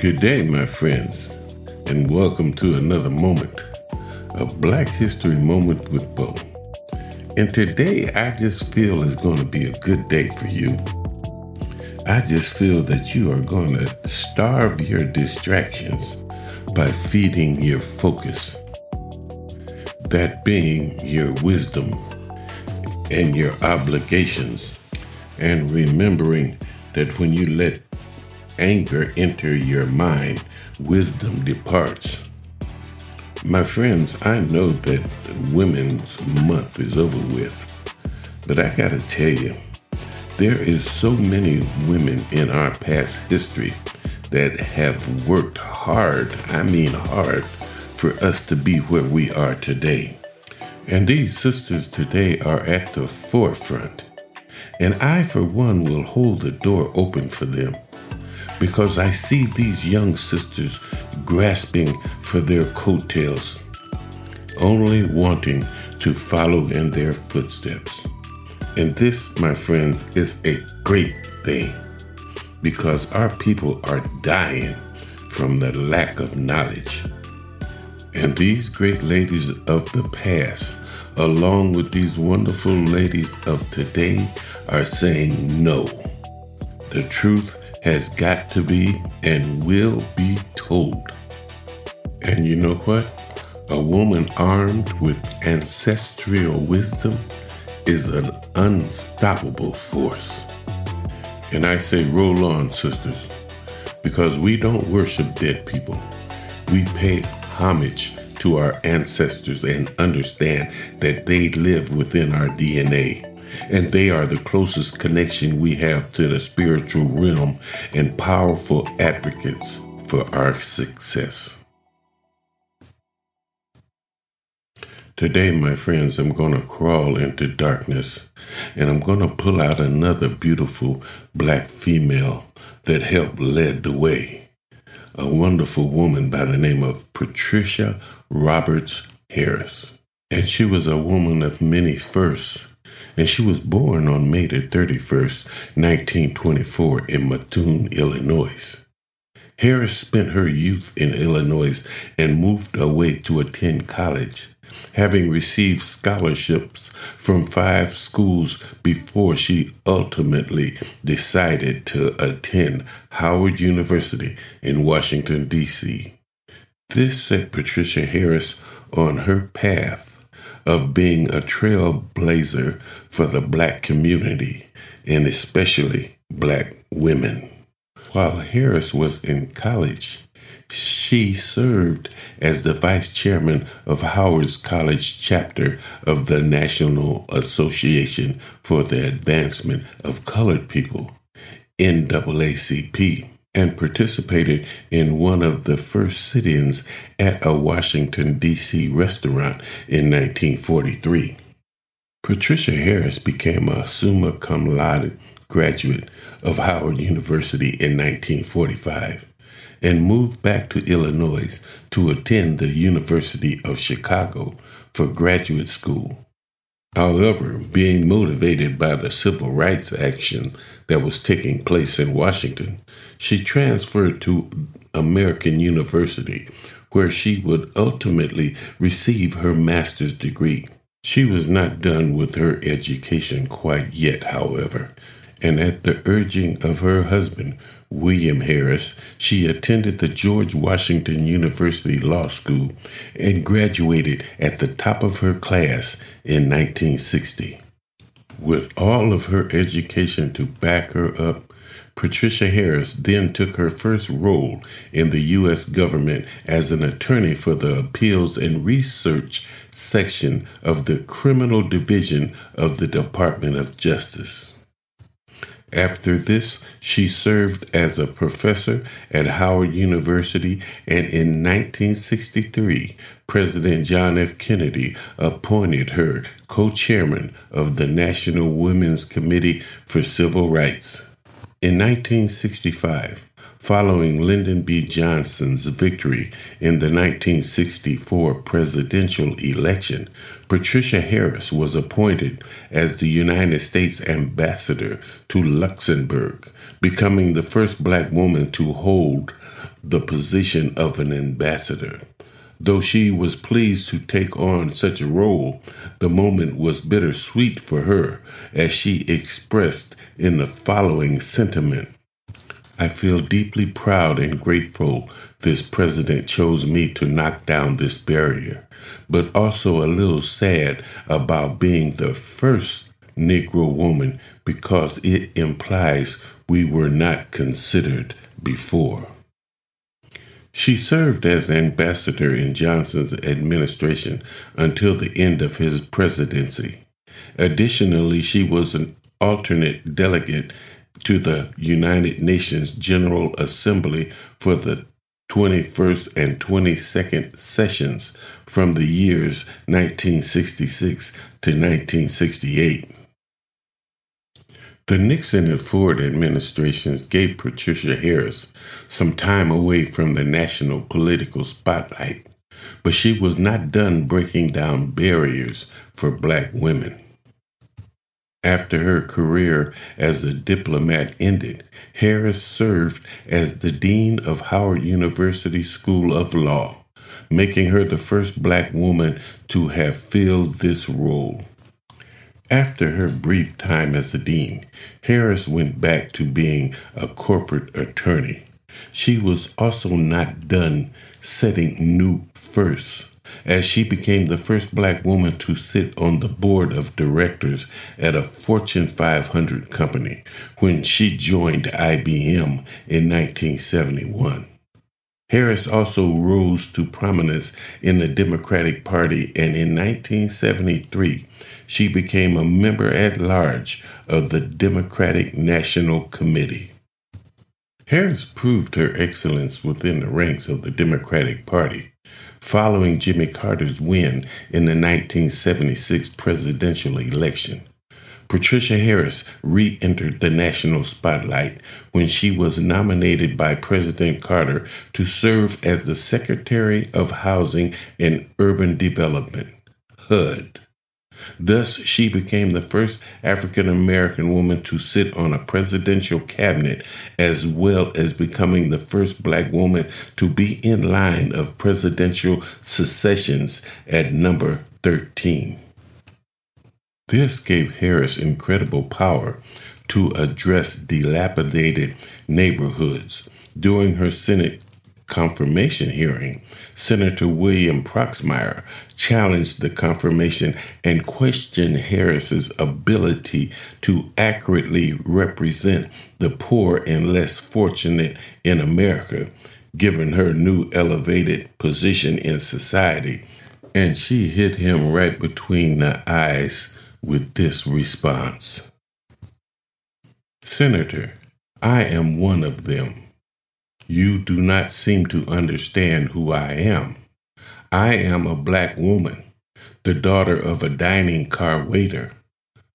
Good day, my friends, and welcome to another moment, a Black History Moment with Bo. And today, I just feel is going to be a good day for you. I just feel that you are going to starve your distractions by feeding your focus. That being your wisdom and your obligations, and remembering that when you let anger enter your mind, wisdom departs. My friends, I know that Women's Month is over with, but I gotta tell you, there is so many women in our past history that have worked hard, I mean hard, for us to be where we are today. And these sisters today are at the forefront. And I, for one, will hold the door open for them because I see these young sisters grasping for their coattails, only wanting to follow in their footsteps. And this, my friends, is a great thing because our people are dying from the lack of knowledge. And these great ladies of the past, along with these wonderful ladies of today, are saying no. The truth has got to be and will be told. And you know what? A woman armed with ancestral wisdom is an unstoppable force. And I say, roll on, sisters, because we don't worship dead people. We pay homage to our ancestors and understand that they live within our DNA and they are the closest connection we have to the spiritual realm and powerful advocates for our success. Today, my friends, I'm going to crawl into darkness and I'm going to pull out another beautiful black female that helped lead the way. A wonderful woman by the name of Patricia Roberts Harris. And she was a woman of many firsts and she was born on May the 31st, 1924, in Mattoon, Illinois. Harris spent her youth in Illinois and moved away to attend college, having received scholarships from five schools before she ultimately decided to attend Howard University in Washington, D.C. This set Patricia Harris on her path of being a trailblazer for the black community and especially black women. While Harris was in college, she served as the vice chairman of Howard's College chapter of the National Association for the Advancement of Colored People, NAACP and participated in one of the first sit ins at a Washington, D.C. restaurant in 1943. Patricia Harris became a summa cum laude graduate of Howard University in 1945 and moved back to Illinois to attend the University of Chicago for graduate school. However, being motivated by the civil rights action that was taking place in Washington, she transferred to American University, where she would ultimately receive her master's degree. She was not done with her education quite yet, however, and at the urging of her husband, William Harris, she attended the George Washington University Law School and graduated at the top of her class in 1960. With all of her education to back her up, Patricia Harris then took her first role in the U.S. government as an attorney for the Appeals and Research section of the Criminal Division of the Department of Justice. After this, she served as a professor at Howard University, and in 1963, President John F. Kennedy appointed her co chairman of the National Women's Committee for Civil Rights. In 1965, Following Lyndon B. Johnson's victory in the 1964 presidential election, Patricia Harris was appointed as the United States ambassador to Luxembourg, becoming the first black woman to hold the position of an ambassador. Though she was pleased to take on such a role, the moment was bittersweet for her as she expressed in the following sentiment I feel deeply proud and grateful this president chose me to knock down this barrier, but also a little sad about being the first Negro woman because it implies we were not considered before. She served as ambassador in Johnson's administration until the end of his presidency. Additionally, she was an alternate delegate to the United Nations General Assembly for the 21st and 22nd sessions from the years 1966 to 1968. The Nixon and Ford administrations gave Patricia Harris some time away from the national political spotlight, but she was not done breaking down barriers for black women. After her career as a diplomat ended, Harris served as the Dean of Howard University School of Law, making her the first black woman to have filled this role. After her brief time as a dean, Harris went back to being a corporate attorney. She was also not done setting new firsts, as she became the first black woman to sit on the board of directors at a Fortune 500 company when she joined IBM in 1971. Harris also rose to prominence in the Democratic Party, and in 1973, she became a member at large of the Democratic National Committee. Harris proved her excellence within the ranks of the Democratic Party following Jimmy Carter's win in the 1976 presidential election. Patricia Harris re entered the national spotlight when she was nominated by President Carter to serve as the Secretary of Housing and Urban Development, HUD. Thus, she became the first African American woman to sit on a presidential cabinet, as well as becoming the first black woman to be in line of presidential successions at number 13. This gave Harris incredible power to address dilapidated neighborhoods. During her Senate confirmation hearing, Senator William Proxmire challenged the confirmation and questioned Harris's ability to accurately represent the poor and less fortunate in America, given her new elevated position in society. And she hit him right between the eyes with this response Senator, I am one of them. You do not seem to understand who I am. I am a black woman, the daughter of a dining car waiter,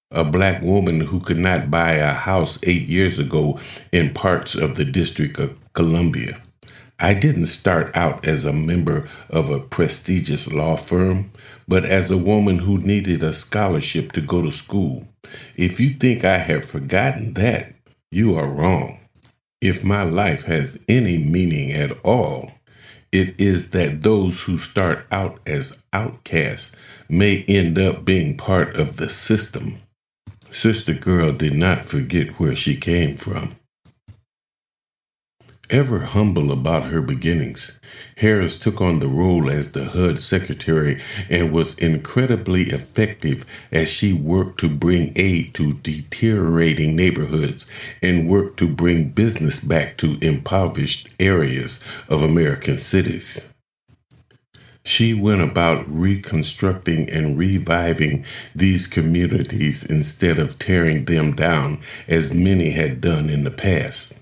a black woman who could not buy a house eight years ago in parts of the District of Columbia. I didn't start out as a member of a prestigious law firm, but as a woman who needed a scholarship to go to school. If you think I have forgotten that, you are wrong. If my life has any meaning at all, it is that those who start out as outcasts may end up being part of the system. Sister Girl did not forget where she came from. Ever humble about her beginnings, Harris took on the role as the HUD secretary and was incredibly effective as she worked to bring aid to deteriorating neighborhoods and worked to bring business back to impoverished areas of American cities. She went about reconstructing and reviving these communities instead of tearing them down as many had done in the past.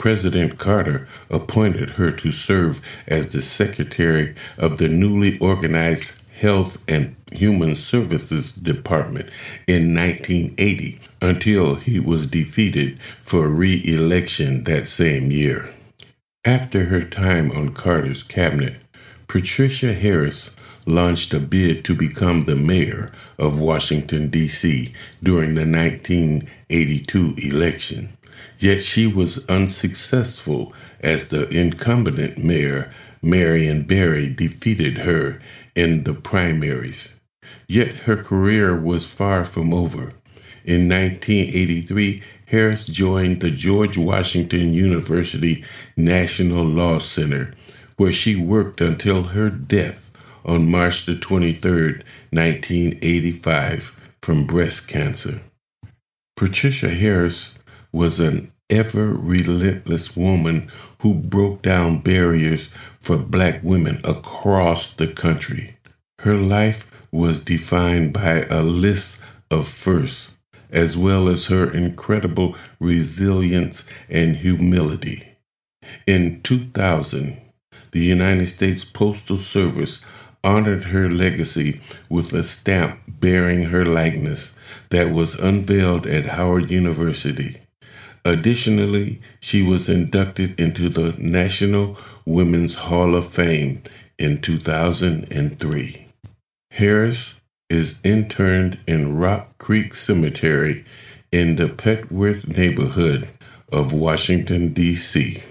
President Carter appointed her to serve as the secretary of the newly organized Health and Human Services Department in 1980 until he was defeated for re election that same year. After her time on Carter's cabinet, Patricia Harris launched a bid to become the mayor of Washington, D.C. during the 1982 election. Yet she was unsuccessful as the incumbent mayor, Marion Barry, defeated her in the primaries. Yet her career was far from over. In 1983, Harris joined the George Washington University National Law Center, where she worked until her death on March the 23rd, 1985, from breast cancer. Patricia Harris was an ever relentless woman who broke down barriers for black women across the country. Her life was defined by a list of firsts as well as her incredible resilience and humility. In 2000, the United States Postal Service honored her legacy with a stamp bearing her likeness that was unveiled at Howard University. Additionally, she was inducted into the National Women's Hall of Fame in 2003. Harris is interned in Rock Creek Cemetery in the Petworth neighborhood of Washington, D.C.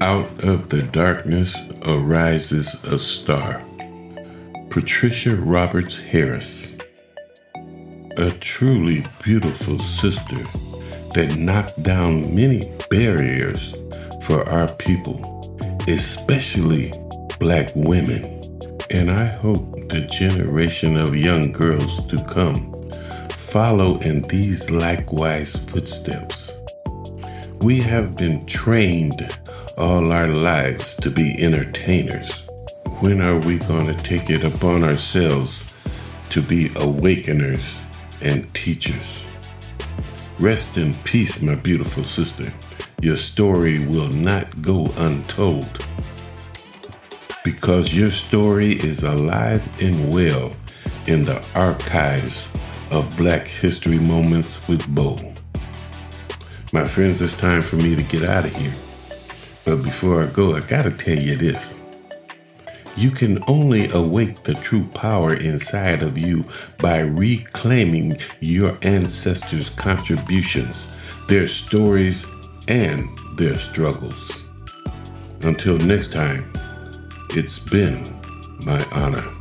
Out of the darkness arises a star. Patricia Roberts Harris, a truly beautiful sister that knocked down many barriers for our people, especially black women. And I hope the generation of young girls to come follow in these likewise footsteps. We have been trained all our lives to be entertainers. When are we going to take it upon ourselves to be awakeners and teachers? Rest in peace, my beautiful sister. Your story will not go untold because your story is alive and well in the archives of Black History Moments with Bo. My friends, it's time for me to get out of here. But before I go, I gotta tell you this. You can only awake the true power inside of you by reclaiming your ancestors' contributions, their stories, and their struggles. Until next time, it's been my honor.